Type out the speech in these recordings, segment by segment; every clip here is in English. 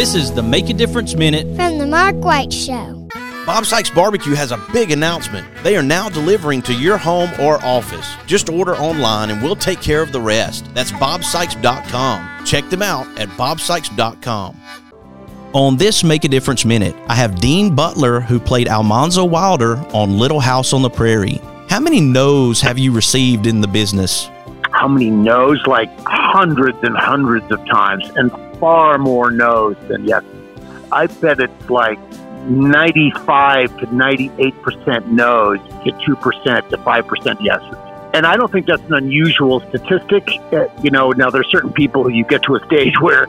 This is the Make a Difference Minute from the Mark White Show. Bob Sykes Barbecue has a big announcement. They are now delivering to your home or office. Just order online and we'll take care of the rest. That's bobsykes.com. Check them out at bobsykes.com. On this Make a Difference Minute, I have Dean Butler, who played Almanzo Wilder on Little House on the Prairie. How many no's have you received in the business? How many no's? Like hundreds and hundreds of times, and far more no's than yes. I bet it's like 95 to 98% no's to 2% to 5% yeses. And I don't think that's an unusual statistic. Uh, you know, now there's certain people who you get to a stage where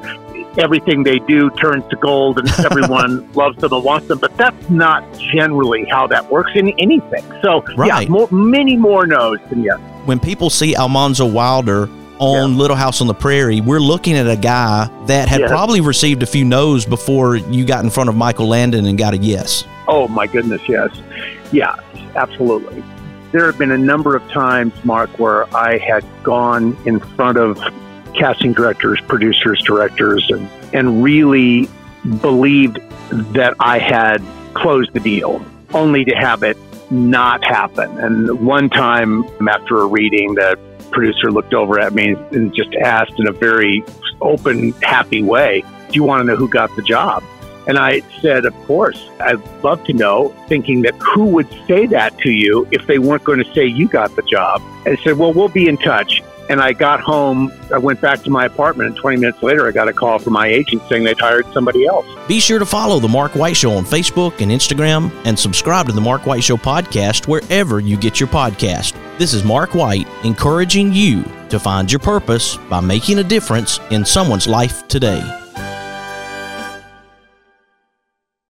everything they do turns to gold and everyone loves them and wants them, but that's not generally how that works in anything. So, Right. yeah, more, many more no's than yes. When people see Almanzo Wilder on Yeah. Little House on the Prairie, we're looking at a guy that had probably received a few no's before you got in front of Michael Landon and got a yes. Oh my goodness, yes. Yeah, absolutely. There have been a number of times, Mark, where I had gone in front of casting directors, producers, directors, and, and really believed that I had closed the deal, only to have it not happen. And one time after a reading, the producer looked over at me and just asked in a very open, happy way, Do you want to know who got the job? And I said, Of course, I'd love to know, thinking that who would say that to you if they weren't going to say you got the job? And I said, Well, we'll be in touch. And I got home, I went back to my apartment, and 20 minutes later, I got a call from my agent saying they'd hired somebody else. Be sure to follow The Mark White Show on Facebook and Instagram and subscribe to The Mark White Show podcast wherever you get your podcast. This is Mark White encouraging you to find your purpose by making a difference in someone's life today.